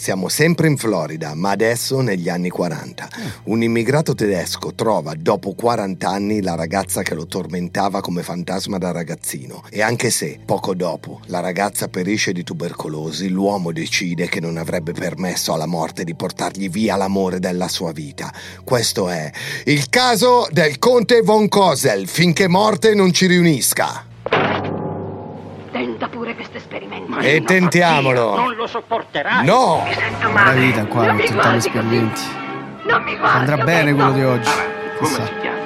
Siamo sempre in Florida, ma adesso negli anni 40. Un immigrato tedesco trova dopo 40 anni la ragazza che lo tormentava come fantasma da ragazzino. E anche se, poco dopo, la ragazza perisce di tubercolosi, l'uomo decide che non avrebbe permesso alla morte di portargli via l'amore della sua vita. Questo è il caso del conte von Kosel, finché morte non ci riunisca. Tenta pure questo esperimento. E tentiamolo. Non lo sopporterai. No! Mi sento La male. vita qua, Non gli guardi esperimenti. Non mi guardi. Andrà bene quello di oggi. Come Chissà. si chiama?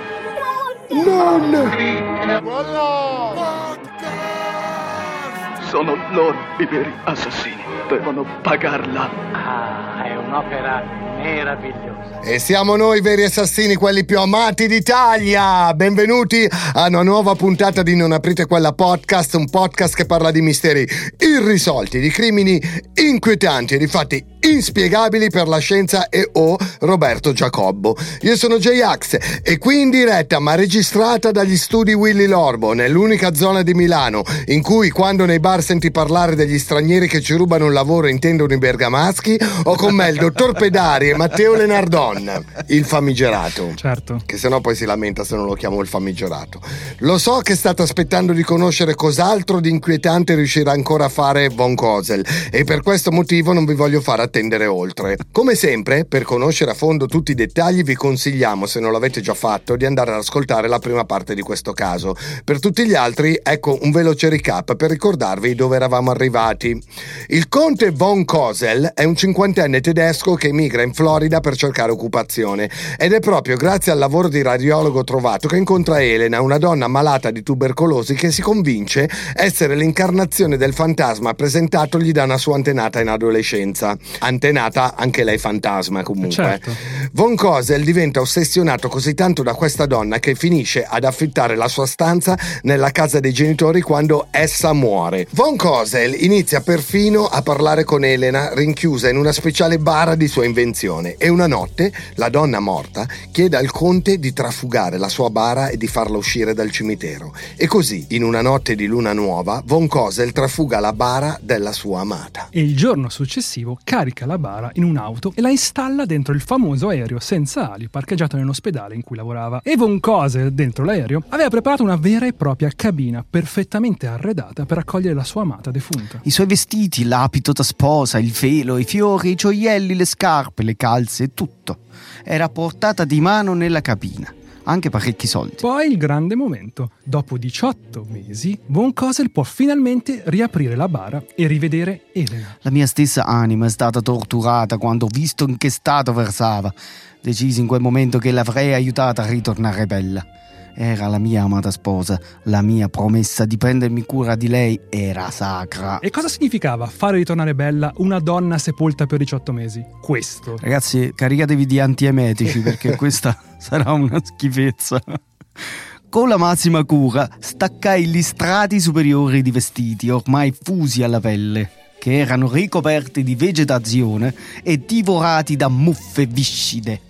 Sono loro i veri assassini. Devono pagarla. Ah, è un'opera meravigliosa. E siamo noi veri assassini, quelli più amati d'Italia! Benvenuti a una nuova puntata di Non aprite quella podcast, un podcast che parla di misteri irrisolti, di crimini inquietanti e di fatti inspiegabili per la scienza e o Roberto Giacobbo. Io sono J-Ax e qui in diretta, ma registrata dagli studi Willy Lorbo, nell'unica zona di Milano in cui quando nei bar senti parlare degli stranieri che ci rubano il lavoro intendono i bergamaschi, ho con me il dottor Pedari e Matteo Lenardon, il famigerato. Certo. Che sennò poi si lamenta se non lo chiamo il famigerato. Lo so che state aspettando di conoscere cos'altro di inquietante riuscirà ancora a fare Von Kosel e per questo motivo non vi voglio fare attendere oltre. Come sempre, per conoscere a fondo tutti i dettagli vi consigliamo, se non l'avete già fatto, di andare ad ascoltare la prima parte di questo caso. Per tutti gli altri, ecco un veloce recap per ricordarvi dove eravamo arrivati. Il conte Von Kosel è un cinquantenne tedesco che emigra in Florida per cercare occupazione ed è proprio grazie al lavoro di radiologo trovato che incontra Elena, una donna malata di tubercolosi che si convince essere l'incarnazione del fantasma presentatogli da una sua antenata in adolescenza. Antenata anche lei fantasma comunque. Certo. Von Kosel diventa ossessionato così tanto da questa donna che finisce ad affittare la sua stanza nella casa dei genitori quando essa muore. Von Kosel inizia perfino a parlare con Elena rinchiusa in una speciale bara di sua invenzione e una notte la donna morta chiede al conte di trafugare la sua bara e di farla uscire dal cimitero. E così, in una notte di luna nuova, Von Kosel trafuga la bara della sua amata. E il giorno successivo carica la bara in un'auto e la installa dentro il famoso aereo senza ali parcheggiato nell'ospedale in cui lavorava. E Von Kosel, dentro l'aereo, aveva preparato una vera e propria cabina perfettamente arredata per accogliere la sua amata defunta. I suoi vestiti, l'abito da sposa, il velo, i fiori, i gioielli, le scarpe, le calze, tutto. Era portata di mano nella cabina. Anche parecchi soldi. Poi il grande momento. Dopo 18 mesi, Von Kosel può finalmente riaprire la bara e rivedere Elena. La mia stessa anima è stata torturata quando ho visto in che stato versava. Decisi in quel momento che l'avrei aiutata a ritornare bella. Era la mia amata sposa, la mia promessa di prendermi cura di lei era sacra. E cosa significava fare ritornare bella una donna sepolta per 18 mesi? Questo. Ragazzi, caricatevi di antiemetici perché questa sarà una schifezza. Con la massima cura staccai gli strati superiori di vestiti ormai fusi alla pelle, che erano ricoperti di vegetazione e divorati da muffe viscide.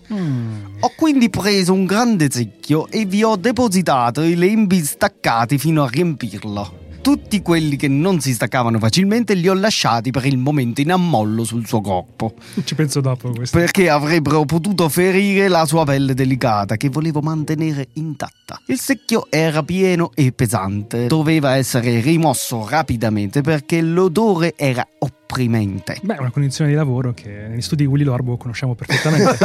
Ho quindi preso un grande secchio e vi ho depositato i lembi staccati fino a riempirlo. Tutti quelli che non si staccavano facilmente li ho lasciati per il momento in ammollo sul suo corpo, Ci penso dopo questo. perché avrebbero potuto ferire la sua pelle delicata che volevo mantenere intatta. Il secchio era pieno e pesante, doveva essere rimosso rapidamente perché l'odore era opprimente. Beh, è una condizione di lavoro che negli studi di Willy Lorbo conosciamo perfettamente.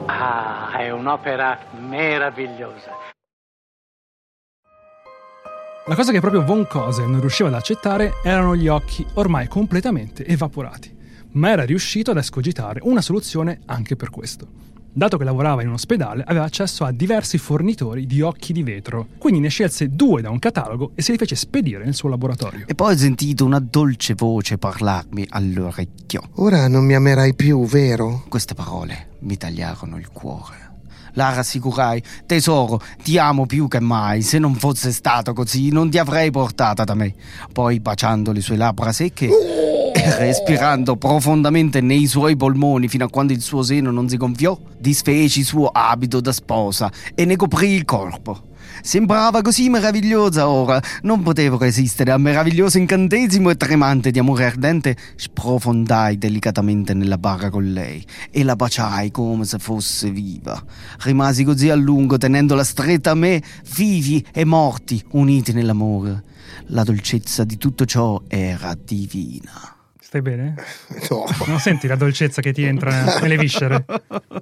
Ah, è un'opera meravigliosa. La cosa che proprio Von Kosel non riusciva ad accettare erano gli occhi ormai completamente evaporati, ma era riuscito ad escogitare una soluzione anche per questo. Dato che lavorava in un ospedale, aveva accesso a diversi fornitori di occhi di vetro, quindi ne scelse due da un catalogo e se li fece spedire nel suo laboratorio. E poi ho sentito una dolce voce parlarmi all'orecchio. Ora non mi amerai più, vero? Queste parole mi tagliarono il cuore. La rassicurai, tesoro, ti amo più che mai. Se non fosse stato così, non ti avrei portata da me. Poi, baciando le sue labbra secche, E respirando profondamente nei suoi polmoni fino a quando il suo seno non si gonfiò, disfece il suo abito da sposa e ne coprì il corpo. Sembrava così meravigliosa ora, non potevo resistere al meraviglioso incantesimo e tremante di amore ardente. Sprofondai delicatamente nella barra con lei e la baciai come se fosse viva. Rimasi così a lungo tenendola stretta a me, vivi e morti, uniti nell'amore. La dolcezza di tutto ciò era divina. Stai bene? No. Non senti la dolcezza che ti entra nelle viscere?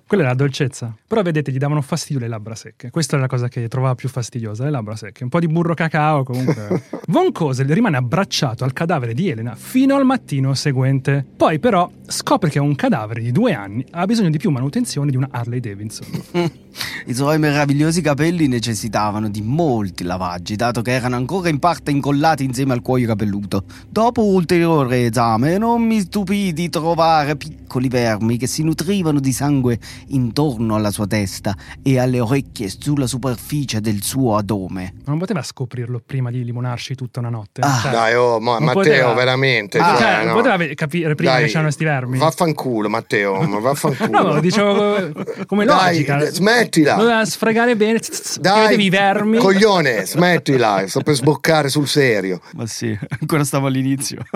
Quella è la dolcezza. Però vedete, gli davano fastidio le labbra secche. Questa è la cosa che trovava più fastidiosa, le labbra secche. Un po' di burro cacao comunque. Von Kosel rimane abbracciato al cadavere di Elena fino al mattino seguente. Poi però scopre che un cadavere di due anni ha bisogno di più manutenzione di una Harley Davidson. I suoi meravigliosi capelli necessitavano di molti lavaggi, dato che erano ancora in parte incollati insieme al cuoio capelluto. Dopo ulteriore esame, non mi stupì di trovare piccoli vermi che si nutrivano di sangue intorno alla sua testa e alle orecchie sulla superficie del suo adome. Ma non poteva scoprirlo prima di limonarci tutta una notte? Ah, Cioè, Dai, oh, ma- Matteo, poteva- veramente. Ah, cioè, cioè, non no. poteva capire prima Dai, che c'erano sti vermi? Vaffanculo, Matteo, ma vaffanculo. No, lo dicevo come Dai, logica. smettila. Doveva sfregare bene. Dai, i vermi. coglione, smettila, sto per sboccare sul serio. Ma sì, ancora stavo all'inizio.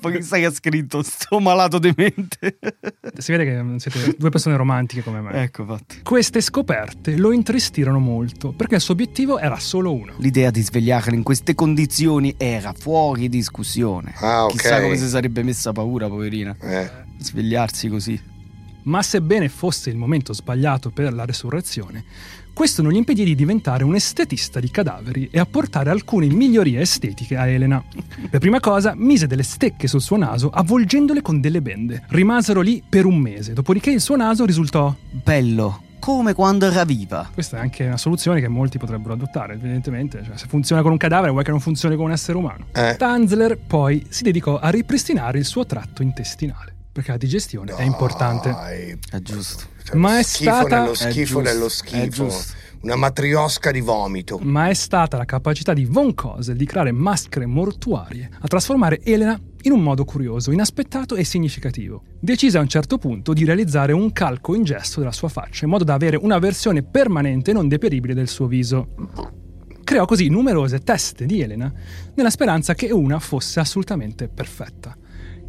Po' che che ha scritto sto malato demente. Si vede che siete due persone romantiche come me. ecco fatto. Queste scoperte lo intristirono molto perché il suo obiettivo era solo uno. L'idea di svegliarlo in queste condizioni era fuori discussione. Ah, ok. Chissà come si sarebbe messa paura, poverina. Eh. Svegliarsi così. Ma sebbene fosse il momento sbagliato per la resurrezione, questo non gli impedì di diventare un estetista di cadaveri e apportare alcune migliorie estetiche a Elena. Per prima cosa, mise delle stecche sul suo naso avvolgendole con delle bende. Rimasero lì per un mese, dopodiché il suo naso risultò Bello, come quando era viva. Questa è anche una soluzione che molti potrebbero adottare, evidentemente. Cioè, se funziona con un cadavere, vuoi che non funzioni con un essere umano. Eh. Tanzler poi si dedicò a ripristinare il suo tratto intestinale, perché la digestione è importante. Dai, È giusto. Cioè, Ma è schifo stata- nello schifo nello schifo. Una matriosca di vomito. Ma è stata la capacità di Von Kosel di creare maschere mortuarie a trasformare Elena in un modo curioso, inaspettato e significativo. Decise a un certo punto di realizzare un calco in gesso della sua faccia, in modo da avere una versione permanente e non deperibile del suo viso. Creò così numerose teste di Elena, nella speranza che una fosse assolutamente perfetta.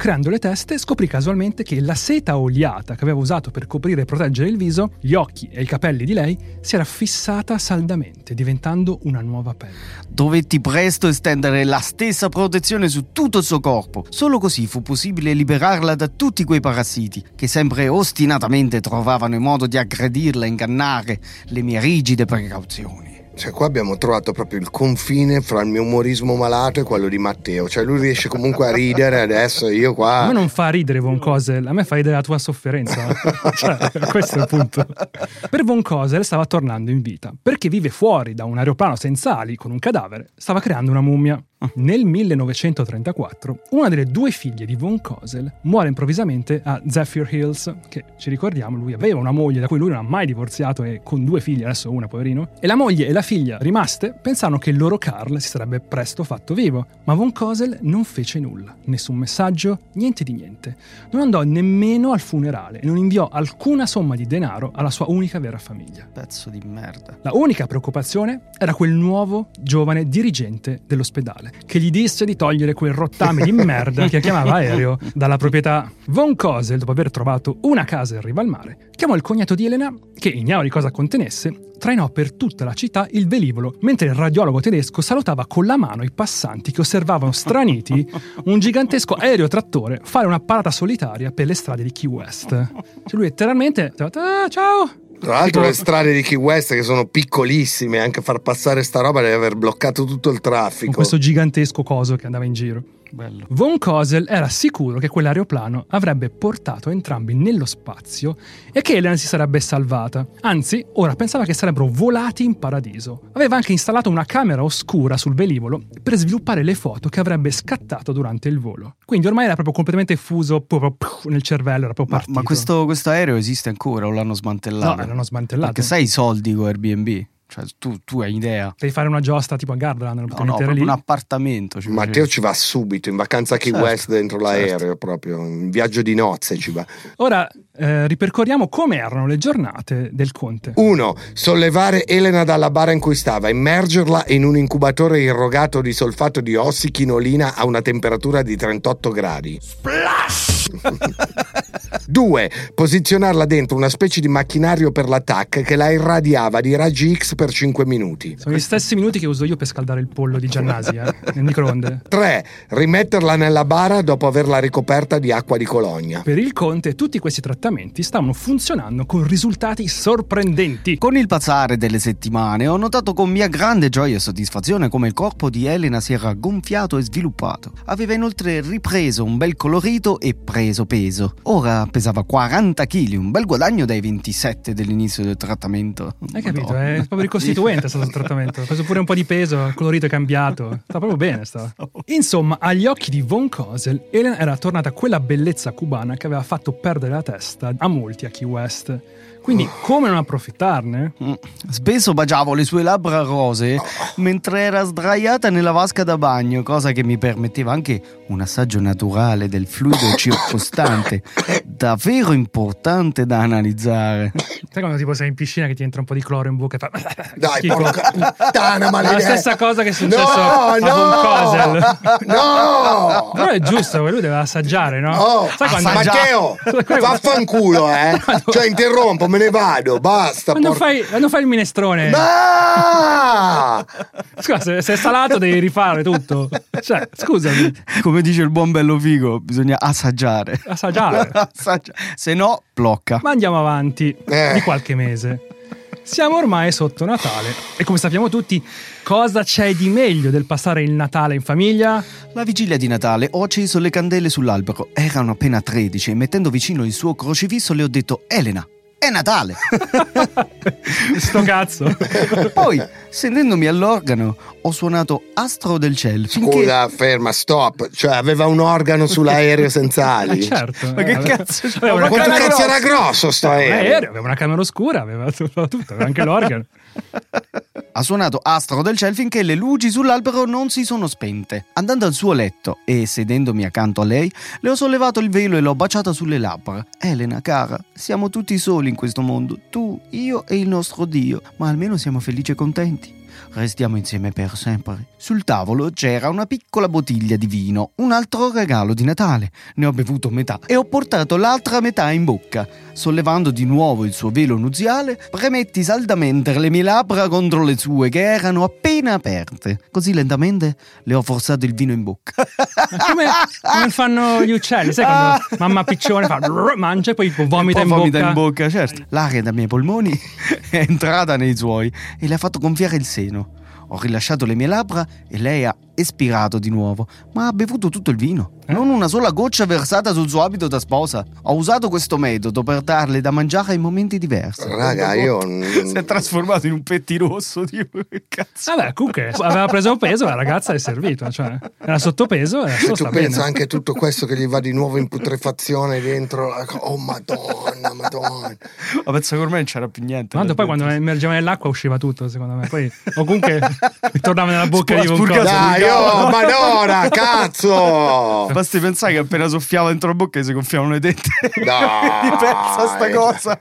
Creando le teste, scoprì casualmente che la seta oliata che aveva usato per coprire e proteggere il viso, gli occhi e i capelli di lei si era fissata saldamente, diventando una nuova pelle. Dovetti presto estendere la stessa protezione su tutto il suo corpo. Solo così fu possibile liberarla da tutti quei parassiti che sempre ostinatamente trovavano il modo di aggredirla e ingannare le mie rigide precauzioni. Cioè, qua abbiamo trovato proprio il confine fra il mio umorismo malato e quello di Matteo. Cioè, lui riesce comunque a ridere adesso, io A qua. me non fa ridere Von Kosel, a me fa ridere la tua sofferenza. cioè, questo è il punto. Per Von Kosel stava tornando in vita, perché vive fuori da un aeroplano senza ali con un cadavere, stava creando una mummia. Nel 1934, una delle due figlie di Von Kosel muore improvvisamente a Zephyr Hills, che ci ricordiamo, lui aveva una moglie da cui lui non ha mai divorziato e con due figlie, adesso una poverino, e la moglie e la figlia rimaste pensarono che il loro Carl si sarebbe presto fatto vivo, ma Von Kosel non fece nulla, nessun messaggio, niente di niente. Non andò nemmeno al funerale e non inviò alcuna somma di denaro alla sua unica vera famiglia. Pezzo di merda. La unica preoccupazione era quel nuovo giovane dirigente dell'ospedale, che gli disse di togliere quel rottame di merda che chiamava aereo dalla proprietà. Von Kosel, dopo aver trovato una casa in riva al mare, chiamò il cognato di Elena, che ignaro di cosa contenesse, trainò per tutta la città il velivolo, mentre il radiologo tedesco salutava con la mano i passanti che osservavano straniti un gigantesco aerotrattore fare una parata solitaria per le strade di Key West. Cioè lui letteralmente, "Ah, ciao, Tra l'altro, le strade di Key West, che sono piccolissime, anche far passare sta roba deve aver bloccato tutto il con traffico. questo gigantesco coso che andava in giro. Bello. Von Kosel era sicuro che quell'aeroplano avrebbe portato entrambi nello spazio e che Elena si sarebbe salvata. Anzi, ora pensava che sarebbero volati in paradiso. Aveva anche installato una camera oscura sul velivolo per sviluppare le foto che avrebbe scattato durante il volo. Quindi ormai era proprio completamente fuso proprio nel cervello, era proprio Ma, partito. ma questo, questo aereo esiste ancora o l'hanno smantellato? No, l'hanno smantellato. Perché sai i soldi con Airbnb? Cioè, tu, tu hai idea. Devi fare una giostra tipo a Gardaland, No, no, lì. un appartamento. ci Matteo ci va subito in vacanza a Key Certo, West dentro l'aereo, proprio in viaggio di nozze ci va. Ora eh, ripercorriamo come erano le giornate del conte. 1. Sollevare Elena dalla bara in cui stava, immergerla in un incubatore irrogato di solfato di ossichinolina a una temperatura di 38 gradi. 2. Posizionarla dentro una specie di macchinario per l'attack che la irradiava di raggi X per 5 minuti. Sono gli stessi minuti che uso io per scaldare il pollo di Giannasi eh, nel microonde. 3. Rimetterla nella bara dopo averla ricoperta di acqua di colonia. Per il conte tutti questi trattamenti stavano funzionando con risultati sorprendenti. Con il passare delle settimane ho notato con mia grande gioia e soddisfazione come il corpo di Elena si era gonfiato e sviluppato. Aveva inoltre ripreso un bel colorito e preso peso. Ora pesava 40 kg, un bel guadagno dai 27 dell'inizio del trattamento. Hai capito? Madonna. È proprio ricostituente stato il trattamento. Ha preso pure un po' di peso, il colorito è cambiato. Sta proprio bene. Sta. Insomma, agli occhi di Von Kosel, Elena era tornata quella bellezza cubana che aveva fatto perdere la testa a molti a Key West. Quindi, come non approfittarne? Mm. Spesso baciavo le sue labbra rosee mentre era sdraiata nella vasca da bagno, cosa che mi permetteva anche un assaggio naturale del fluido circostante, davvero importante da analizzare. Sai quando tipo sei in piscina che ti entra un po' di cloro in bocca e fa... Dai, porca puttana maledetta. la stessa cosa che è successo No, a no, no. Però è giusto, lui deve assaggiare, no? Oh, Sai quando, Matteo, vaffanculo, eh. Cioè, interrompo, me ne vado, basta. quando, porca- fai, quando fai il minestrone, Ma! scusa, se, se è salato devi rifare tutto. Cioè, scusami, Come dice il buon bello figo, bisogna assaggiare. assaggiare. Assaggia- Se no, blocca. Ma andiamo avanti Eh. di qualche mese. Siamo ormai sotto Natale e come sappiamo tutti, cosa c'è di meglio del passare il Natale in famiglia? La vigilia di Natale ho acceso le candele sull'albero. Erano appena 13 e mettendo vicino il suo crocifisso le ho detto Elena, è Natale! Sto cazzo. Poi, sentendomi all'organo, ho suonato Astro del Ciel finché... Scusa, ferma, stop. Cioè, aveva un organo sull'aereo senza ali. Eh, certo. Ma che Eh, cazzo c'è? aveva una Quanto camera cazzo grossa. era grosso sto aereo? aveva una camera oscura, aveva tutto, tutto, aveva anche l'organo. Ha suonato Astro del Ciel finché le luci sull'albero non si sono spente. Andando al suo letto e sedendomi accanto a lei, le ho sollevato il velo e l'ho baciata sulle labbra. Elena, cara, siamo tutti soli in questo mondo, tu, io e il nostro Dio, ma almeno siamo felici e contenti. Restiamo insieme per sempre. Sul tavolo c'era una piccola bottiglia di vino, un altro regalo di Natale. Ne ho bevuto metà e ho portato l'altra metà in bocca. Sollevando di nuovo il suo velo nuziale, premetti saldamente le mie labbra contro le sue che erano appena aperte. Così lentamente le ho forzato il vino in bocca. Come, come fanno gli uccelli? Sai quando mamma piccione fa mangia e poi vomita, E poi in, vomita bocca. in bocca, certo. L'aria dai miei polmoni è entrata nei suoi e le ha fatto gonfiare il seno. Ho rilasciato le mie labbra e lei ha espirato di nuovo, ma ha bevuto tutto il vino. Non una sola goccia versata sul suo abito da sposa. Ho usato questo metodo per darle da mangiare in momenti diversi. Raga, io... Si è trasformato in un pettirosso, tipo, che cazzo. Vabbè, comunque aveva preso peso, la ragazza è servito, cioè era sottopeso e Tu pensa bene. anche a tutto questo che gli va di nuovo in putrefazione dentro. Oh, madonna, madonna. Ma penso che ormai non c'era più niente. Tanto poi quando immergeva nell'acqua usciva tutto, secondo me. Poi, o comunque tornava nella bocca di un. Dai, oh, madonna, cazzo! Basti pensare che appena soffiava dentro la bocca si gonfiavano le denti. Dai. Mi pensa sta cosa.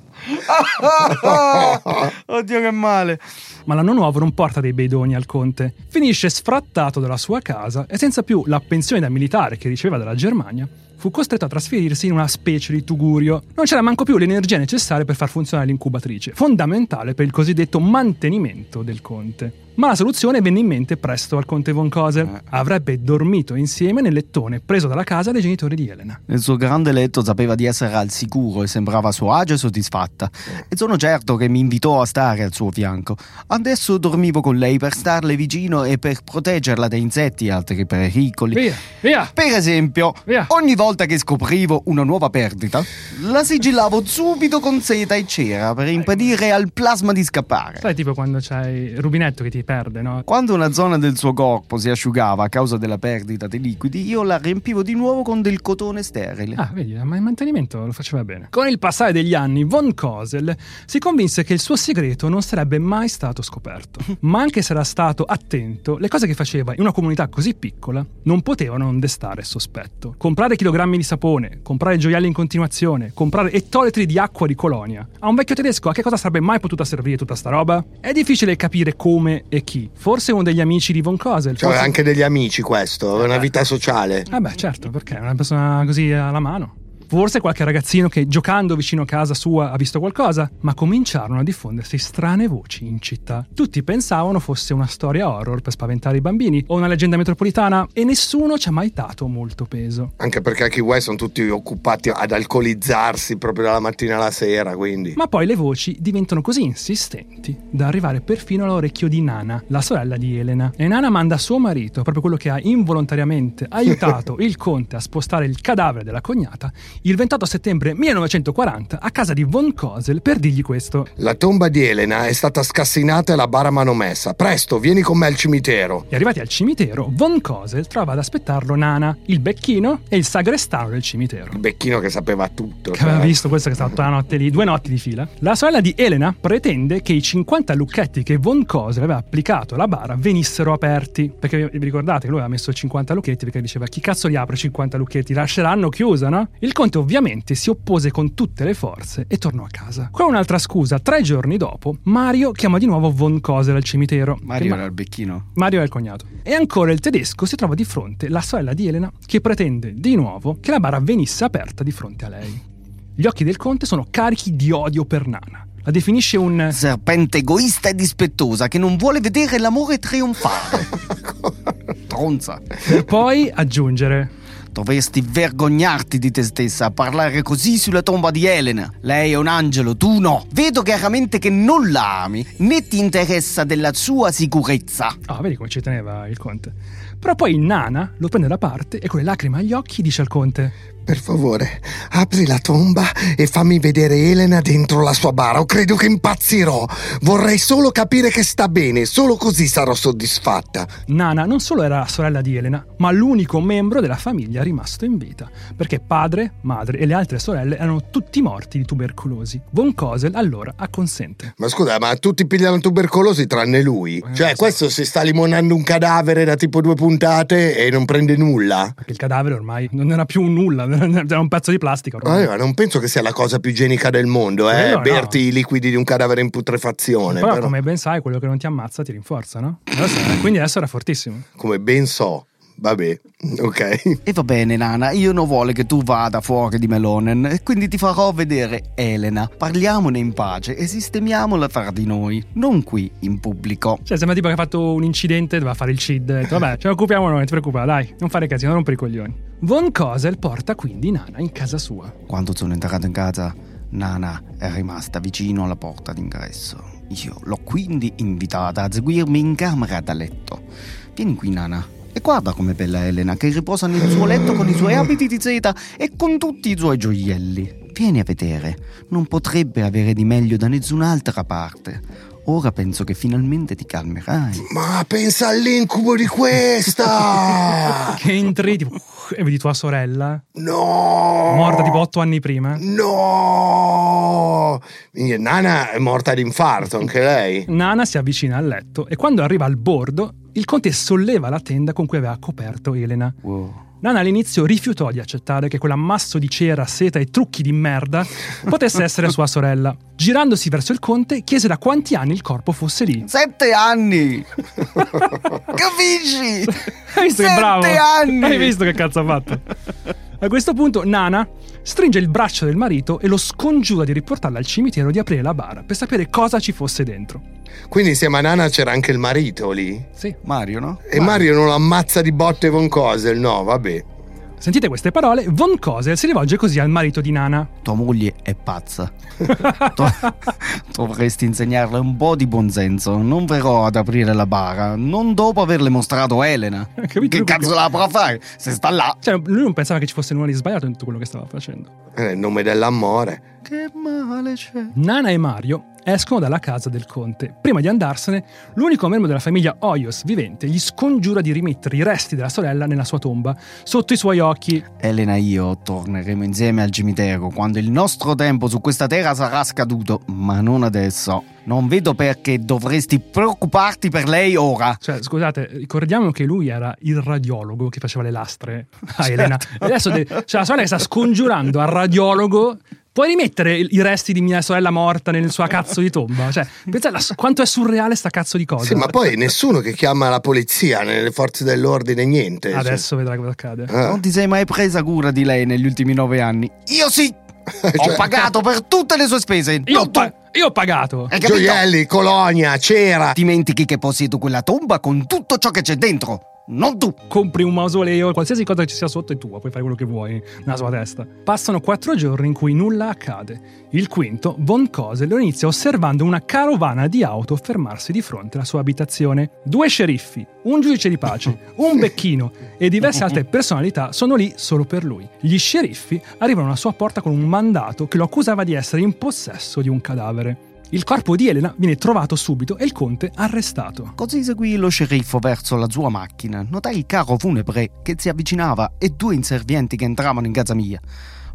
Oddio che male. Ma l'anno nuovo non porta dei bei doni al conte. Finisce sfrattato dalla sua casa e senza più la pensione da militare che riceveva dalla Germania, fu costretto a trasferirsi in una specie di tugurio. Non c'era manco più l'energia necessaria per far funzionare l'incubatrice, fondamentale per il cosiddetto mantenimento del conte. Ma la soluzione venne in mente presto al conte von Kosel. Avrebbe dormito insieme nel lettone preso dalla casa dei genitori di Elena. Nel suo grande letto sapeva di essere al sicuro e sembrava a suo agio e soddisfatta. E sono certo che mi invitò a stare al suo fianco. Adesso dormivo con lei per starle vicino e per proteggerla da insetti e altri pericoli. Via, via! Per esempio, Via. ogni volta che scoprivo una nuova perdita, la sigillavo subito con seta e cera per impedire al plasma di scappare. Sai tipo quando c'hai il rubinetto che ti perde, no? Quando una zona del suo corpo si asciugava a causa della perdita dei liquidi, io la riempivo di nuovo con del cotone sterile. Ah, vedi, ma il mantenimento lo faceva bene. Con il passare degli anni, von Kosel si convinse che il suo segreto non sarebbe mai stato scoperto. Ma anche se era stato attento, le cose che faceva in una comunità così piccola non potevano non destare sospetto. Comprare chilogrammi di sapone, comprare gioielli in continuazione, comprare ettolitri di acqua di colonia. A un vecchio tedesco a che cosa sarebbe mai potuta servire tutta sta roba? È difficile capire come e chi. Forse uno degli amici di von Kosel. Cioè, forse- anche degli amici questo, è una vita sociale. Eh beh, certo, perché è una persona così alla mano. Forse qualche ragazzino che giocando vicino a casa sua ha visto qualcosa, ma cominciarono a diffondersi strane voci in città. Tutti pensavano fosse una storia horror per spaventare i bambini o una leggenda metropolitana e nessuno ci ha mai dato molto peso. Anche perché a Key West sono tutti occupati ad alcolizzarsi proprio dalla mattina alla sera, quindi. Ma poi le voci diventano così insistenti da arrivare perfino all'orecchio di Nana, la sorella di Elena. E Nana manda suo marito, proprio quello che ha involontariamente aiutato il conte a spostare il cadavere della cognata, il 28 settembre 1940 a casa di Von Kosel per dirgli questo. La tomba di Elena è stata scassinata e la bara manomessa. Presto, vieni con me al cimitero. E arrivati al cimitero, Von Kosel trova ad aspettarlo Nana, il becchino e il sagrestano del cimitero. Il becchino che sapeva tutto. Che aveva cioè. visto questo che è stato tutta la notte lì, due notti di fila. La sorella di Elena pretende che i 50 lucchetti che Von Kosel aveva applicato alla bara venissero aperti. Perché vi ricordate che lui aveva messo 50 lucchetti perché diceva chi cazzo li apre 50 lucchetti? Lasceranno chiusa, no? Il conte ovviamente si oppose con tutte le forze e tornò a casa. Qua un'altra scusa, tre giorni dopo, Mario chiama di nuovo Von Kosel al cimitero. Mario era il becchino. Mario è il cognato. E ancora il tedesco si trova di fronte la sorella di Elena che pretende di nuovo che la bara venisse aperta di fronte a lei. Gli occhi del conte sono carichi di odio per Nana. La definisce un... Serpente egoista e dispettosa che non vuole vedere l'amore trionfare. Tronza. per poi aggiungere... Dovresti vergognarti di te stessa a parlare così sulla tomba di Elena. Lei è un angelo, tu no. Vedo chiaramente che non la ami, né ti interessa della sua sicurezza. Ah, vedi come ci teneva il conte. Però poi Nana lo prende da parte e con le lacrime agli occhi dice al conte... Per favore, apri la tomba e fammi vedere Elena dentro la sua bara o credo che impazzirò. Vorrei solo capire che sta bene, solo così sarò soddisfatta. Nana non solo era la sorella di Elena, ma l'unico membro della famiglia rimasto in vita, perché padre, madre e le altre sorelle erano tutti morti di tubercolosi. Von Kosel allora acconsente. Ma scusa, ma tutti pigliano tubercolosi tranne lui? Cioè, questo si sta limonando un cadavere da tipo due puntate e non prende nulla? Perché il cadavere ormai non era più nulla, era un pezzo di plastica. Ma io non penso che sia la cosa più igienica del mondo, eh? Quello no. Berti i liquidi di un cadavere in putrefazione. Però, però, come ben sai, quello che non ti ammazza ti rinforza, no? Adesso- quindi adesso era fortissimo. come ben so. Vabbè, ok. E va bene, Nana, io non vuole che tu vada fuori di Melonen e quindi ti farò vedere Elena. Parliamone in pace e sistemiamola fra di noi, non qui in pubblico. Cioè, sembra tipo che ha fatto un incidente, doveva fare il CID. Detto, vabbè, ce ne occupiamo noi, non ti preoccupare, dai, non fare casino, non rompere i coglioni. Von Kosel porta quindi Nana in casa sua. Quando sono entrato in casa, Nana è rimasta vicino alla porta d'ingresso. Io l'ho quindi invitata a seguirmi in camera da letto. Vieni qui, Nana. E guarda com'è bella Elena, che riposa nel suo letto con i suoi abiti di seta e con tutti i suoi gioielli. Vieni a vedere, non potrebbe avere di meglio da nessun'altra parte. Ora penso che finalmente ti calmerai. Ma pensa all'incubo di questa! Che entri tipo, e vedi tua sorella, No! morta tipo otto anni prima. No! Nana è morta d'infarto, anche lei. Nana si avvicina al letto e quando arriva al bordo, il conte solleva la tenda con cui aveva coperto Elena. Wow. Nana all'inizio rifiutò di accettare che quell'ammasso di cera, seta e trucchi di merda potesse essere sua sorella. Girandosi verso il conte, chiese da quanti anni il corpo fosse lì. Sette anni! Capisci? Hai visto che Sette bravo? anni! Hai visto che cazzo ha fatto? A questo punto Nana stringe il braccio del marito e lo scongiura di riportarla al cimitero e di aprire la bara per sapere cosa ci fosse dentro. Quindi insieme a Nana c'era anche il marito lì. Sì. Mario, no? E Mario non lo ammazza di botte con Cosel, no, vabbè. Sentite queste parole, Von Kosel si rivolge così al marito di Nana. Tua moglie è pazza. Tu- Dovresti insegnarle un po' di buonsenso. Non verrò ad aprire la bara, non dopo averle mostrato Elena. Capito? Che cazzo la potrà fare? Se sta là. Cioè, lui non pensava che ci fosse nulla di sbagliato in tutto quello che stava facendo. È nel nome dell'amore. Che male c'è. Nana e Mario escono dalla casa del conte. Prima di andarsene, l'unico membro della famiglia Oyos vivente gli scongiura di rimettere i resti della sorella nella sua tomba, sotto i suoi occhi. Elena e io torneremo insieme al cimitero quando il nostro tempo su questa terra sarà scaduto, ma non adesso. Non vedo perché dovresti preoccuparti per lei ora. Cioè, scusate, ricordiamo che lui era il radiologo che faceva le lastre a Elena. E adesso de- cioè, la sorella che sta scongiurando al radiologo Puoi rimettere i resti di mia sorella morta nel sua cazzo di tomba? Cioè, pensa alla- quanto è surreale sta cazzo di cosa. Sì, ma poi nessuno che chiama la polizia, nelle forze dell'ordine, niente. cioè. Adesso vedrai cosa accade. Eh. Non ti sei mai presa cura di lei negli ultimi nove anni? Io sì! Ho Cioè- pagato per tutte le sue spese. Io, ho tu. pa- io ho pagato. Gioielli, colonia, cera. Dimentichi che possiedo quella tomba con tutto ciò che c'è dentro. Non tu. compri un mausoleo, qualsiasi cosa che ci sia sotto è tua, puoi fare quello che vuoi nella sua testa. Passano quattro giorni in cui nulla accade. Il quinto, Von Cosel lo inizia osservando una carovana di auto fermarsi di fronte alla sua abitazione. Due sceriffi, un giudice di pace, un becchino e diverse altre personalità sono lì solo per lui. Gli sceriffi arrivano alla sua porta con un mandato che lo accusava di essere in possesso di un cadavere. Il corpo di Elena viene trovato subito e il conte arrestato. Così seguì lo sceriffo verso la sua macchina. Notai il carro funebre che si avvicinava e due inservienti che entravano in casa mia.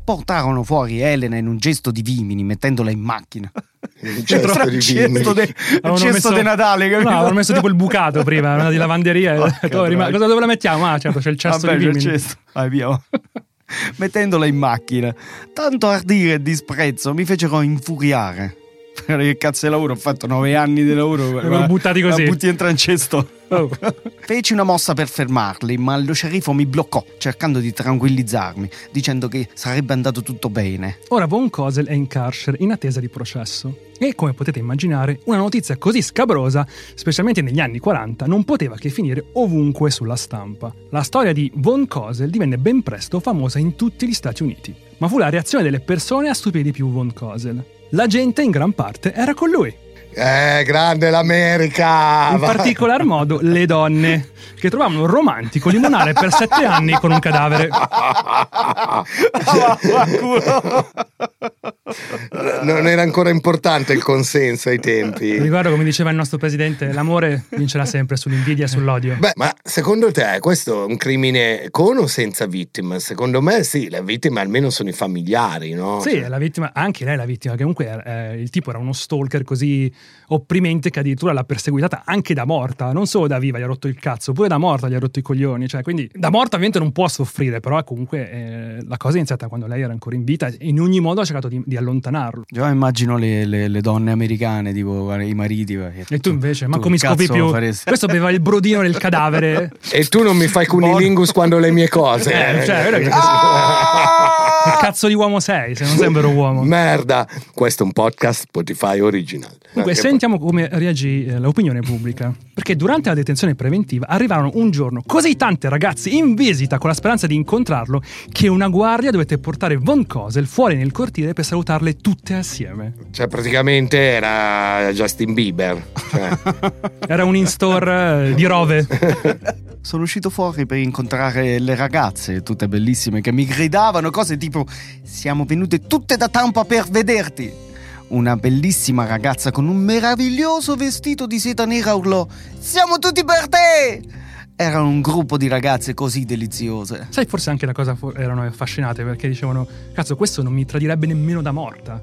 Portarono fuori Elena in un gesto di vimini, mettendola in macchina. Il gesto di Gesto vimini. de- Avevano gesto messo- di Natale, capito? No, avevano messo tipo il bucato prima, una di lavanderia. "Oh, rima- cosa dove la mettiamo? Ah, certo, c'è il cesto Vabbè, di c'è il vimini. cesto. Vai via. Mettendola in macchina. Tanto ardire e disprezzo mi fecero infuriare. Che cazzo di lavoro? Ho fatto nove anni di lavoro. Vengono buttati così. La butti in cesto. Oh. Feci una mossa per fermarli, ma lo sceriffo mi bloccò, cercando di tranquillizzarmi, dicendo che sarebbe andato tutto bene. Ora Von Kosel è in carcere in attesa di processo. E come potete immaginare, una notizia così scabrosa, specialmente negli anni 40, non poteva che finire ovunque sulla stampa. La storia di Von Kosel divenne ben presto famosa in tutti gli Stati Uniti. Ma fu la reazione delle persone a stupire di più Von Kosel. La gente in gran parte era con lui. Eh, grande l'America! In Va- particolar modo le donne, che trovavano romantico limonare per sette anni con un cadavere. non era ancora importante il consenso ai tempi. Ricordo come diceva il nostro presidente, l'amore vincerà sempre sull'invidia e sull'odio. Beh, ma secondo te questo è un crimine con o senza vittima? Secondo me sì, le vittime almeno sono i familiari, no? Sì, la vittima, anche lei è la vittima, che comunque eh, il tipo era uno stalker così opprimente che addirittura l'ha perseguitata anche da morta, non solo da viva gli ha rotto il cazzo, pure da morta gli ha rotto i coglioni, cioè quindi da morta ovviamente non può soffrire, però comunque eh, la cosa è iniziata quando lei era ancora in vita e in ogni modo ha cercato di, di allontanarlo. Già immagino le, le- le donne americane, tipo i mariti. E tu invece, ma tu come che scopi cazzo più? faresti? Questo beveva il brodino del cadavere. E tu non mi fai cunilingus quando le mie cose. Eh, cioè, vero che- Che cazzo di uomo sei se non sei un vero uomo? Merda, questo è un podcast Spotify original. Comunque, sentiamo come reagì eh, l'opinione pubblica. Perché durante la detenzione preventiva arrivarono un giorno così tante ragazze in visita con la speranza di incontrarlo che una guardia dovette portare Von Kosel fuori nel cortile per salutarle tutte assieme. Cioè, praticamente era Justin Bieber. Cioè, Era un in-store eh, di rove. Sono uscito fuori per incontrare le ragazze, tutte bellissime, che mi gridavano cose tipo Siamo venute tutte da Tampa per vederti. Una bellissima ragazza con un meraviglioso vestito di seta nera urlò Siamo tutti per te! Erano un gruppo di ragazze così deliziose. Sai, forse anche la cosa erano affascinate perché dicevano: Cazzo, questo non mi tradirebbe nemmeno da morta.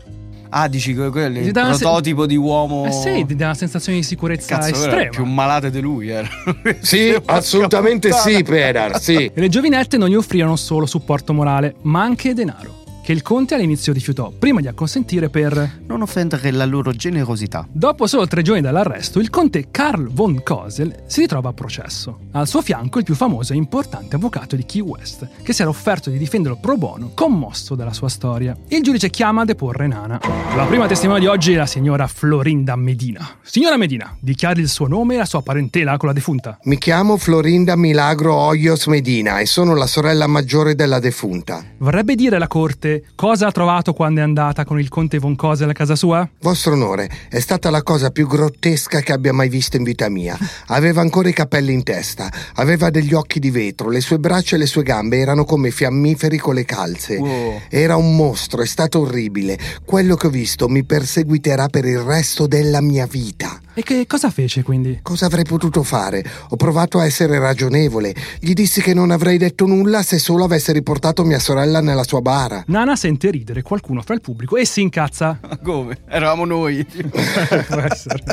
Ah, dici que- quello è il una se- prototipo di uomo. Eh sì, dà una sensazione di sicurezza Cazzo, estrema. era più malate di lui. Era. sì, assolutamente sì, Pedar, sì. E le giovinette non gli offrirono solo supporto morale, ma anche denaro, che il conte all'inizio rifiutò, prima di acconsentire per... Non offendere la loro generosità. Dopo solo tre giorni dall'arresto, il conte Karl von Kosel si ritrova a processo. Al suo fianco il più famoso e importante avvocato di Key West, che si era offerto di difenderlo pro bono, commosso dalla sua storia. Il giudice chiama a deporre Nana. La prima testimone di oggi è la signora Florinda Medina. Signora Medina, dichiari il suo nome e la sua parentela con la defunta. Mi chiamo Florinda Milagro Hoyos Medina e sono la sorella maggiore della defunta. Vorrebbe dire alla corte cosa ha trovato quando è andata con il conte Von Cosel a casa sua? Vostro onore, è stata la cosa più grottesca che abbia mai visto in vita mia. Aveva ancora i capelli in testa, aveva degli occhi di vetro, le sue braccia e le sue gambe erano come fiammiferi con le calze. Wow. Era un mostro, è stato orribile. Quello che ho visto mi perseguiterà per il resto della mia vita. E che cosa fece quindi? Cosa avrei potuto fare? Ho provato a essere ragionevole. Gli dissi che non avrei detto nulla se solo avesse riportato mia sorella nella sua bara. Nana sente ridere qualcuno fra il pubblico e si incazza. Ma come? Eravamo noi.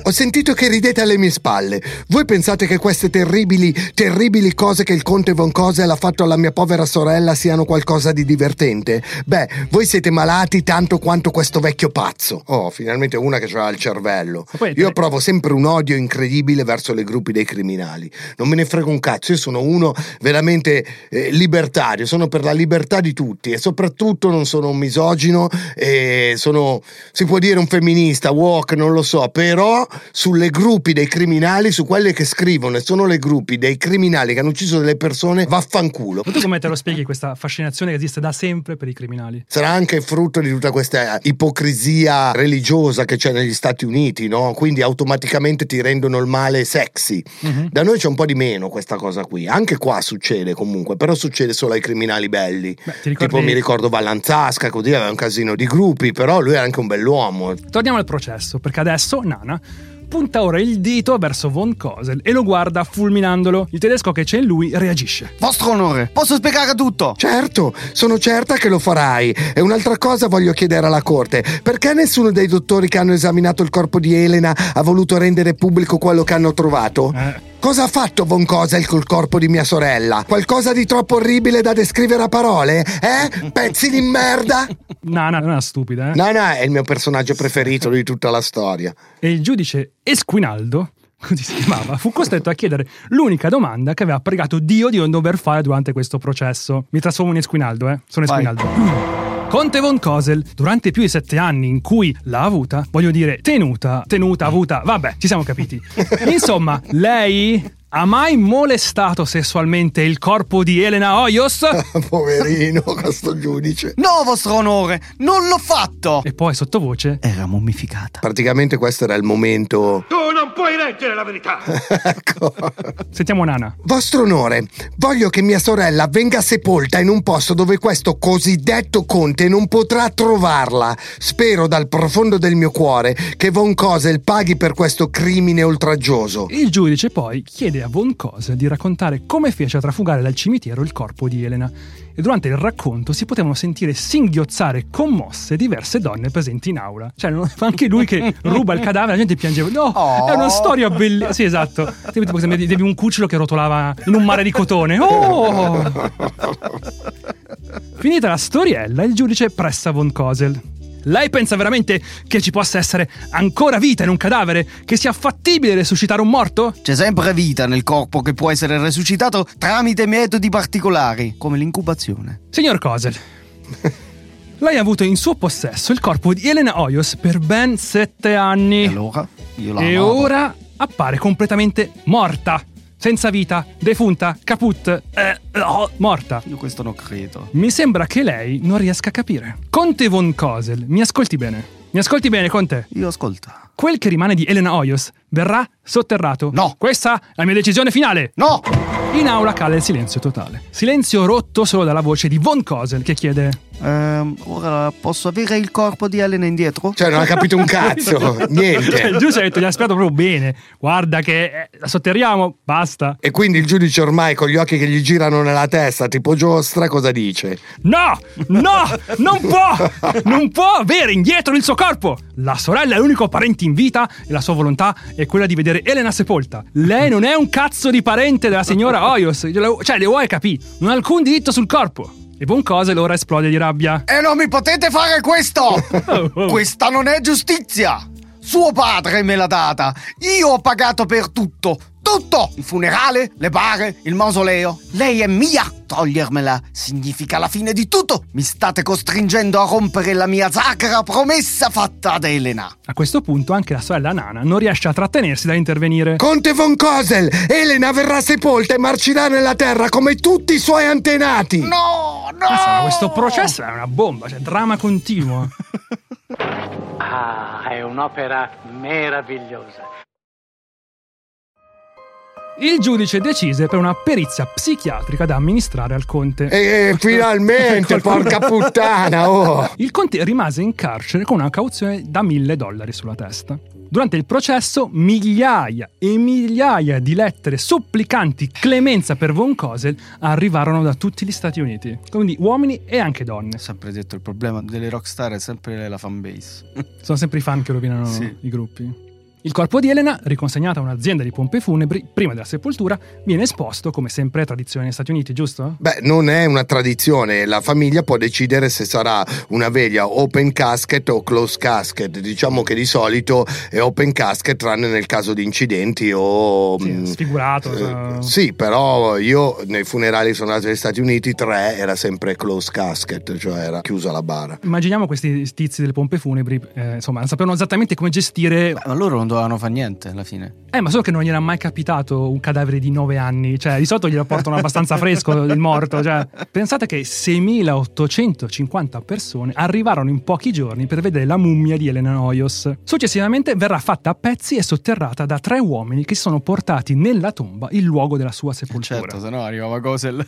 Ho sentito che ridete alle mie spalle. Voi pensate che queste terribili, terribili cose che il conte Von Cosel ha fatto alla mia povera sorella siano qualcosa di divertente? Beh, voi siete malati tanto quanto questo vecchio pazzo. Oh, finalmente una che ha il cervello. Poi- Io provo sempre un odio incredibile verso le gruppi dei criminali. Non me ne frego un cazzo, io sono uno veramente eh, libertario, sono per la libertà di tutti e soprattutto non sono un misogino sono, si può dire un femminista, woke, non lo so, però sulle gruppi dei criminali, su quelle che scrivono e sono le gruppi dei criminali che hanno ucciso delle persone, vaffanculo. Ma tu come te lo spieghi questa fascinazione che esiste da sempre per i criminali? Sarà anche frutto di tutta questa ipocrisia religiosa che c'è negli Stati Uniti, no? Quindi automaticamente ti rendono il male sexy. Mhm. Da noi c'è un po' di meno questa cosa qui. Anche qua succede comunque, però succede solo ai criminali belli. Beh, ricordi- Tipo mi ricordo Vallanzasca, così aveva un casino di gruppi, però lui era anche un bell'uomo. Torniamo al processo, perché adesso Nana punta ora il dito verso Von Cosel e lo guarda fulminandolo. Il tedesco che c'è in lui reagisce. Vostro onore, posso spiegare tutto? Certo, sono certa che lo farai. E un'altra cosa voglio chiedere alla corte. Perché nessuno dei dottori che hanno esaminato il corpo di Elena ha voluto rendere pubblico quello che hanno trovato? Eh. Cosa ha fatto Von Cosel col corpo di mia sorella? Qualcosa di troppo orribile da descrivere a parole? Eh? Pezzi di merda? Nana non è stupida, eh? Nana è il mio personaggio preferito di tutta la storia. E il giudice Esquinaldo, così si chiamava, fu costretto a chiedere l'unica domanda che aveva pregato Dio di non dover fare durante questo processo. Mi trasformo in Esquinaldo, eh? Sono Vai. Conte Von Cosel, durante più di sette anni in cui l'ha avuta, voglio dire tenuta, tenuta, avuta, vabbè, ci siamo capiti. Insomma, lei ha mai molestato sessualmente il corpo di Elena Hoyos? Poverino, questo giudice. No, vostro onore, non l'ho fatto! E poi sottovoce, Era mummificata. Praticamente questo era il momento. Tu non puoi leggere la verità. ecco. sentiamo Nana. Vostro onore, voglio che mia sorella venga sepolta in un posto dove questo cosiddetto conte non potrà trovarla. Spero dal profondo del mio cuore che Von Cosel paghi per questo crimine oltraggioso. Il giudice poi chiede a Von Cosel di raccontare come fece a trafugare dal cimitero il corpo di Elena. E durante il racconto si potevano sentire singhiozzare commosse diverse donne presenti in aula. Cioè, anche lui che ruba il cadavere, la gente piangeva. No, Oh. è una storia bellissima. Sì, esatto. Tipo, devi un cucciolo che rotolava in un mare di cotone. Oh! Finita la storiella, il giudice pressa Von Cosel. Lei pensa veramente che ci possa essere ancora vita in un cadavere? Che sia fattibile resuscitare un morto? C'è sempre vita nel corpo che può essere resuscitato tramite metodi particolari, come l'incubazione. Signor Cosel, lei ha avuto in suo possesso il corpo di Elena Hoyos per ben sette anni. E allora? Io la E amavo. ora appare completamente morta. Senza vita, defunta, caput, eh, oh, morta. Io questo non credo. Mi sembra che lei non riesca a capire. Conte von Cosel, mi ascolti bene. Mi ascolti bene, Conte. Io ascolta. Quel che rimane di Elena Hoyos verrà sotterrato. No. Questa è la mia decisione finale. No! In aula cala il silenzio totale. Silenzio rotto solo dalla voce di Von Cosel che chiede: Ehm, ora posso avere il corpo di Elena indietro? Cioè, non ha capito un cazzo, Cioè, il niente. giudice ha detto: Gli ha spiegato proprio bene. Guarda, che eh, la sotterriamo, basta. E quindi il giudice ormai con gli occhi che gli girano nella testa, tipo giostra, cosa dice? No, no, non può, non può avere indietro il suo corpo. La sorella è l'unico parente in vita e la sua volontà è quella di vedere Elena sepolta. Lei non è un cazzo di parente della signora Hoyos, cioè le vuoi capire, non ha alcun diritto sul corpo. E Von Cosel ora esplode di rabbia. E non mi potete fare questo! oh. Questa non è giustizia! Suo padre me l'ha data! Io ho pagato per tutto! Tutto! Il funerale, le bare, il mausoleo. Lei è mia! Togliermela significa la fine di tutto. Mi state costringendo a rompere la mia sacra promessa fatta ad Elena. A questo punto anche la sorella Nana non riesce a trattenersi dall'intervenire. Conte von Kosel, Elena verrà sepolta e marcirà nella terra come tutti i suoi antenati. No, no! Insomma, questo processo è una bomba, cioè dramma continuo. Ah, è un'opera meravigliosa. Il giudice decise per una perizia psichiatrica da amministrare al conte. E finalmente, porca puttana, oh! Il conte rimase in carcere con una cauzione da mille dollari sulla testa. Durante il processo, migliaia e migliaia di lettere supplicanti clemenza per Von Kosel arrivarono da tutti gli Stati Uniti, quindi uomini e anche donne. Ho sempre detto il problema delle rockstar è sempre la fanbase. Sono sempre i fan che rovinano Sì. i gruppi. Il corpo di Elena, riconsegnato a un'azienda di pompe funebri prima della sepoltura, viene esposto come sempre è tradizione negli Stati Uniti, giusto? Beh, non è una tradizione, la famiglia può decidere se sarà una veglia open casket o close casket. Diciamo che di solito è open casket tranne nel caso di incidenti o... Sì, mm, sfigurato. eh, cioè- sì, però io nei funerali sono andati negli Stati Uniti tre era sempre close casket, cioè era chiusa la bara. Immaginiamo questi tizi delle pompe funebri, eh, insomma, non sapevano esattamente come gestire. Ma loro non dovevano fare niente alla fine. Eh, ma solo che non gli era mai capitato un cadavere di 9 anni. Cioè, di solito glielo portano abbastanza fresco il morto. Cioè. Pensate che 6.850 persone arrivarono in pochi giorni per vedere la mummia di Elena Hoyos. Successivamente verrà fatta a pezzi e sotterrata da tre uomini che si sono portati nella tomba il luogo della sua sepoltura. Certo, se no arrivava Cosel.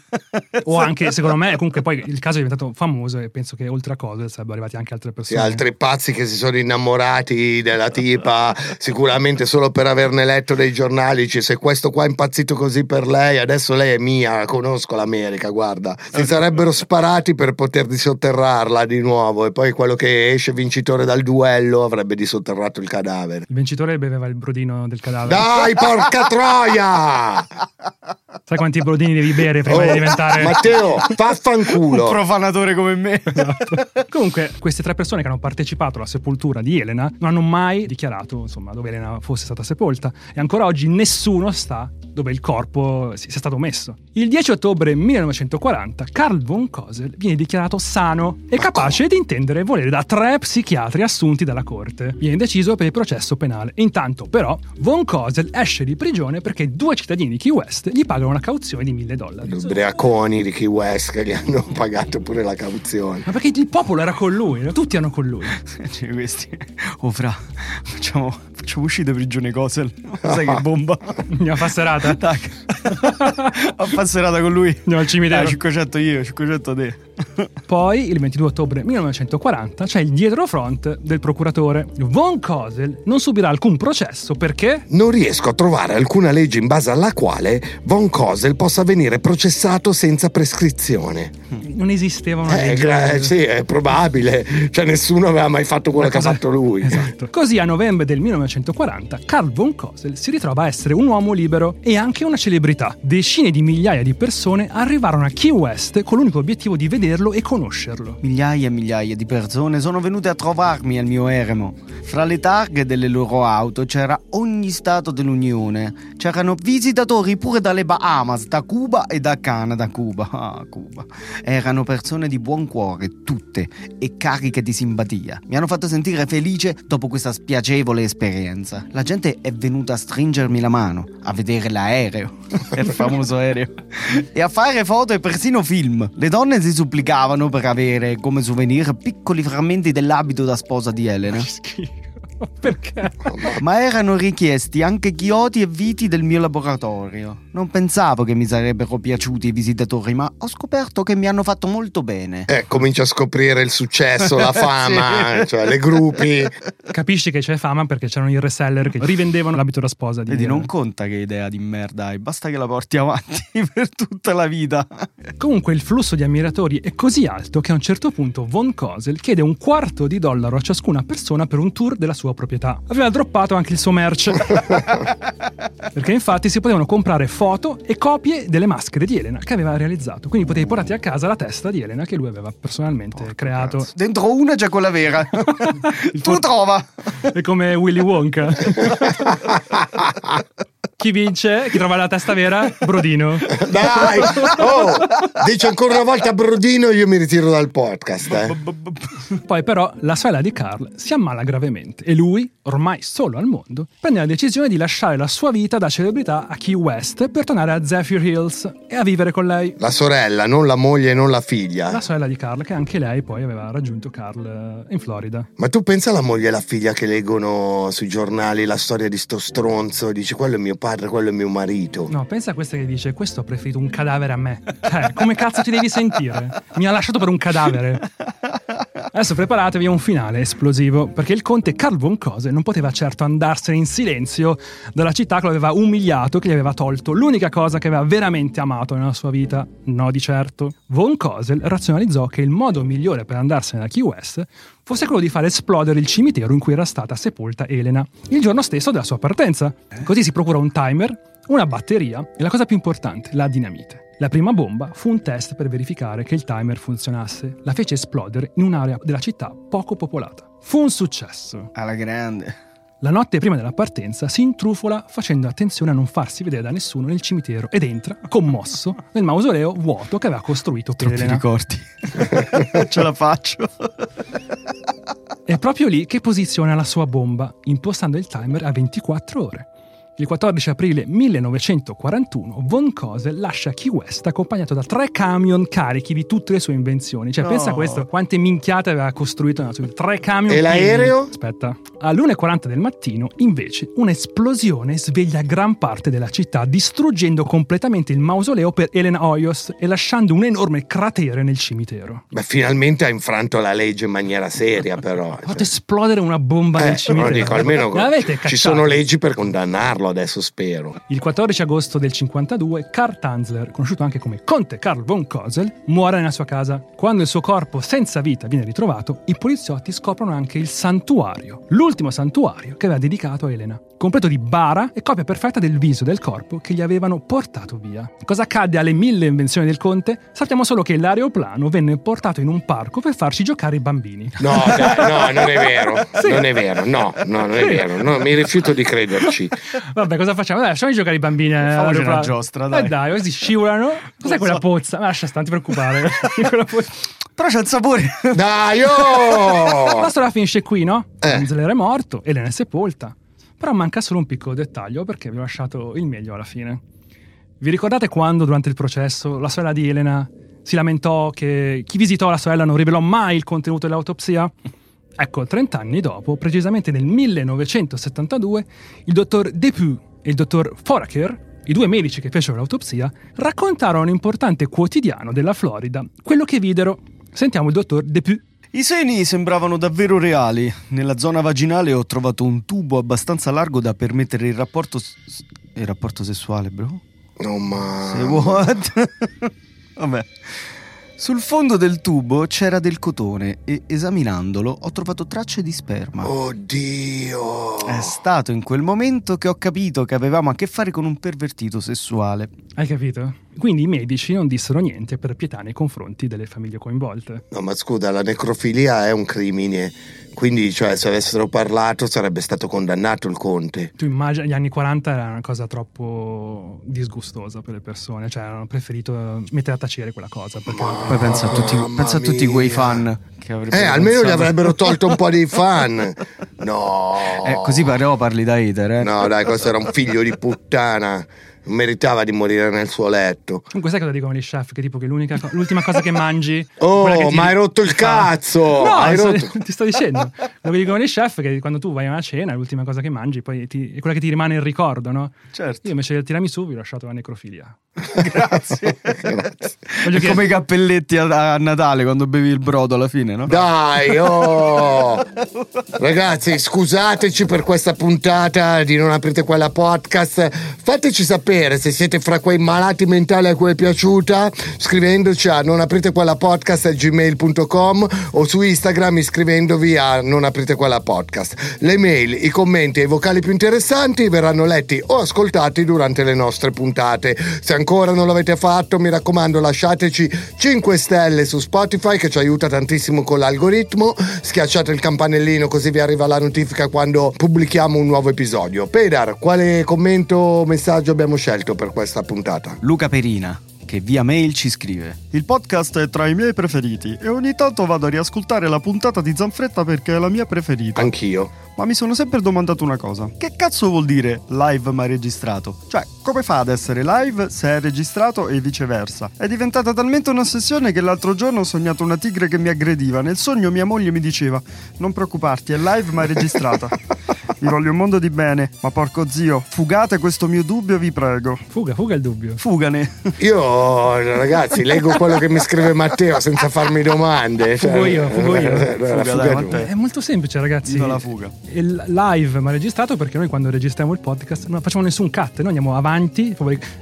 O anche, secondo me, comunque poi il caso è diventato famoso e penso che oltre a cose sarebbero arrivati anche altre Sì, persone. altri pazzi che si sono innamorati della tipa, sicuramente solo per averne letto dei giornali, dice se questo qua è impazzito così per lei, adesso lei è mia, conosco l'America, guarda. Si sarebbero sparati per poter disotterrarla di nuovo e poi quello che esce vincitore dal duello avrebbe disotterrato il cadavere. Il vincitore beveva il brodino del cadavere. Dai, porca troia! Sai quanti brodini devi bere prima Oh, di diventare. Matteo, Un vaffanculo! profanatore come me. Esatto. Comunque, queste tre persone che hanno partecipato alla sepoltura di Elena non hanno mai dichiarato insomma, dove Elena fosse stata sepolta e ancora oggi nessuno sa dove il corpo si- sia stato messo. Il 10 ottobre 1940 Carl von Kosel viene dichiarato sano e capace di intendere e volere da tre psichiatri assunti dalla corte. Viene deciso per il processo penale. Intanto, però, von Kosel esce di prigione perché due cittadini di Key West gli pagano una cauzione di 1000 dollari. Gli ubriaconi di Key West che gli hanno pagato pure la cauzione. Ma perché il popolo era con lui, tutti erano con lui. Cioè, questi. Oh, fra, facciamo, facciamo uscire prigione Cosel. Sai che bomba. Andiamo a fare serata. Tac. Ho passerata con lui. Andiamo al cimitero. Dai, 500 io, 500 te. Poi, il 22 ottobre 1940, c'è il dietrofront del procuratore. Von Kosel non subirà alcun processo perché Non riesco a trovare alcuna legge in base alla quale Von Kosel possa venire processato senza prescrizione. non esisteva una Eh, legge. eh, sì, è probabile. Cioè, nessuno aveva mai fatto quello che ha Cosa- fatto lui. Esatto. Così a novembre del 1940 Carl von Kosel si ritrova a essere un uomo libero e anche una celebrità. Decine di migliaia di persone arrivarono a Key West con l'unico obiettivo di vederlo e conoscerlo. Migliaia e migliaia di persone sono venute a trovarmi al mio eremo. Fra le targhe delle loro auto c'era ogni stato dell'Unione. C'erano visitatori pure dalle Bahamas, da Cuba e da Canada. Cuba, ah, Cuba. Erano persone di buon cuore, tutte, e cariche di simpatia. Mi hanno fatto sentire felice dopo questa spiacevole esperienza. La gente è venuta a stringermi la mano, a vedere l'aereo, il famoso aereo, e a fare foto e persino film. Le donne si supplicavano per avere come souvenir piccoli frammenti dell'abito da sposa di Elena. Schifo. Perché? Ma erano richiesti anche chiodi e viti del mio laboratorio. Non pensavo che mi sarebbero piaciuti i visitatori, ma ho scoperto che mi hanno fatto molto bene. Eh, comincia a scoprire il successo, la fama, Sì. cioè le gruppi. Capisci che c'è fama perché c'erano i reseller che rivendevano l'abito da sposa di Vedi, non conta che idea di merda hai, basta che la porti avanti per tutta la vita. Comunque il flusso di ammiratori è così alto che a un certo punto Von Kosel chiede un quarto di dollaro a ciascuna persona per un tour della sua proprietà. Aveva droppato anche il suo merch. Perché infatti si potevano comprare foto e copie delle maschere di Elena che aveva realizzato. Quindi potevi portarti a casa la testa di Elena che lui aveva personalmente creato. Cazzo. Dentro una c'è quella vera. tu trova. È come Willy Wonka. Chi vince? Chi trova la testa vera? Brodino. Dai, oh, dici ancora una volta Brodino, io mi ritiro dal podcast. Eh. Poi però la sorella di Carl si ammala gravemente e lui, ormai solo al mondo, prende la decisione di lasciare la sua vita da celebrità a Key West per tornare a Zephyr Hills e a vivere con lei. La sorella, non la moglie, non la figlia. La sorella di Carl, che anche lei poi aveva raggiunto Carl eh, in Florida. Ma tu pensa alla moglie e alla figlia che leggono sui giornali la storia di sto stronzo e dici quello è mio padre, quello è mio marito. No, pensa a questa che dice: Questo ha preferito un cadavere a me. Cioè, come cazzo ti devi sentire? Mi ha lasciato per un cadavere. Adesso preparatevi a un finale esplosivo, perché il conte Carl von Cose non poteva certo andarsene in silenzio dalla città che lo aveva umiliato, che gli aveva tolto l'unica cosa che aveva veramente amato nella sua vita. No, di certo. Von Cosel razionalizzò che il modo migliore per andarsene da Key West fosse quello di far esplodere il cimitero in cui era stata sepolta Elena, il giorno stesso della sua partenza. Così si procura un timer, una batteria e la cosa più importante, la dinamite. La prima bomba fu un test per verificare che il timer funzionasse. La fece esplodere in un'area della città poco popolata. Fu un successo. Alla grande. La notte prima della partenza si intrufola facendo attenzione a non farsi vedere da nessuno nel cimitero ed entra, commosso, nel mausoleo vuoto che aveva costruito Troppi Elena. ricordi. Ce la faccio. È proprio lì che posiziona la sua bomba, impostando il timer a 24 ore. Il 14 aprile 1941 Von Cose lascia Key West accompagnato da tre camion carichi di tutte le sue invenzioni. Cioè, No. pensa a questo, quante minchiate aveva costruito nella sua vita. Tre camion E l'aereo? pieni. Aspetta. All'1.40 del mattino, invece, un'esplosione sveglia gran parte della città, distruggendo completamente il mausoleo per Elena Hoyos e lasciando un enorme cratere nel cimitero. Beh, finalmente ha infranto la legge in maniera seria, però. Ha fatto esplodere una bomba Eh, nel no, cimitero. dico, almeno ci sono leggi per condannarlo adesso, spero. Il 14 agosto del 52, Karl Tanzler, conosciuto anche come Conte Karl von Kosel, muore nella sua casa. Quando il suo corpo senza vita viene ritrovato, i poliziotti scoprono anche il santuario, l'ultimo santuario che aveva dedicato a Elena, completo di bara e copia perfetta del viso del corpo che gli avevano portato via. Cosa accadde alle mille invenzioni del Conte? Sappiamo solo che l'aeroplano venne portato in un parco per farci giocare i bambini. No, dai, no, non è vero. Sì. Non è vero, no, no, non è vero. No, mi rifiuto di crederci. Vabbè, cosa facciamo? Dai, lasciamo giocare i bambini. eh, all'aeroplano. una giostra, dai. Eh dai, così scivolano. Cos'è so. quella pozza? Ma lascia stare, non ti preoccupare. Però c'è il sapore. Dai, La oh! storia finisce qui, no? Eh. È morto, Elena è sepolta. Però manca solo un piccolo dettaglio perché vi ho lasciato il meglio alla fine. Vi ricordate quando durante il processo la sorella di Elena si lamentò che chi visitò la sorella non rivelò mai il contenuto dell'autopsia? Ecco, 30 anni dopo, precisamente nel 1972, il dottor Depew e il dottor Foraker, i due medici che fecero l'autopsia, raccontarono a un importante quotidiano della Florida quello che videro. Sentiamo il dottor Depew. I seni sembravano davvero reali. Nella zona vaginale ho trovato un tubo abbastanza largo da permettere il rapporto. s- Il rapporto sessuale, bro? No, ma. Say what? Vabbè. Sul fondo del tubo c'era del cotone e esaminandolo ho trovato tracce di sperma. Oddio. È stato in quel momento che ho capito che avevamo a che fare con un pervertito sessuale. Hai capito? Quindi i medici non dissero niente per pietà nei confronti delle famiglie coinvolte. No, ma scusa, la necrofilia è un crimine. Quindi, cioè, se avessero parlato sarebbe stato condannato il conte. Tu immagini, gli anni 40 era una cosa troppo disgustosa per le persone, cioè hanno preferito mettere a tacere quella cosa. Perché Poi pensa a tutti, pensa a tutti quei fan che avrebbero Eh, almeno gli avrebbero tolto un po' di fan. No. Eh, così però parli da hater, eh. No, dai, questo era un figlio di puttana. Non meritava di morire nel suo letto. Comunque sai cosa dicono gli chef? Che tipo che l'unica co- l'ultima cosa che mangi... quella che Oh, ti- ma hai rotto il cazzo! No, Hai sto- rotto- ti sto dicendo. Quello che dicono gli chef è che quando tu vai a una cena, l'ultima cosa che mangi poi ti- è quella che ti rimane il ricordo, no? Certo. Io invece del tiramisù vi ho lasciato la necrofilia. Grazie. Grazie. Come i cappelletti a, a Natale quando bevi il brodo alla fine, no? Dai, oh! Ragazzi, scusateci per questa puntata di Non aprite quella podcast. Fateci sapere piacere, se siete fra quei malati mentali a cui è piaciuta, scrivendoci a non aprite quella podcast gmail.com o su Instagram iscrivendovi a non aprite quella podcast. Le mail, i commenti e i vocali più interessanti verranno letti o ascoltati durante le nostre puntate. Se ancora non l'avete fatto, mi raccomando, lasciateci 5 stelle su Spotify che ci aiuta tantissimo con l'algoritmo. Schiacciate il campanellino così vi arriva la notifica quando pubblichiamo un nuovo episodio. Pedar, quale commento o messaggio abbiamo scelto per questa puntata? Luca Perina, che via mail ci scrive. Il podcast è tra i miei preferiti e ogni tanto vado a riascoltare la puntata di Zanfretta perché è la mia preferita. Anch'io. Ma mi sono sempre domandato una cosa. Che cazzo vuol dire live ma registrato? Cioè, come fa ad essere live se è registrato e viceversa? È diventata talmente un'ossessione che l'altro giorno ho sognato una tigre che mi aggrediva. Nel sogno mia moglie mi diceva: Non preoccuparti, è live ma registrata. Vi voglio un mondo di bene, ma porco zio, fugate questo mio dubbio, vi prego. Fuga, fuga il dubbio. Fugane. Io, ragazzi, leggo quello che mi scrive Matteo senza farmi domande. Cioè, Fugo io, fugo io. eh, la Fuga, fuga dai. È molto semplice, ragazzi. Viva la fuga. Il live ma registrato perché noi quando registriamo il podcast non facciamo nessun cut, noi andiamo avanti,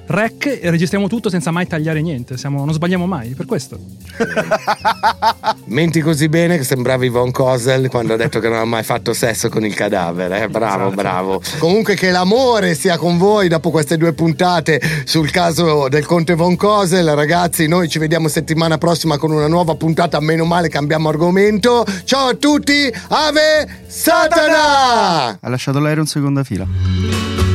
rec e registriamo tutto senza mai tagliare niente. Siamo- non sbagliamo mai, per questo. Menti così bene che sembravi Von Cosel quando ha detto che non ha mai fatto sesso con il cadavere. eh? Bravo, Esatto. bravo. Comunque che l'amore sia con voi dopo queste due puntate sul caso del conte Von Cosel. Ragazzi, noi ci vediamo settimana prossima con una nuova puntata. Meno male cambiamo argomento. Ciao a tutti, Ave Satana! Ha lasciato l'aereo in seconda fila.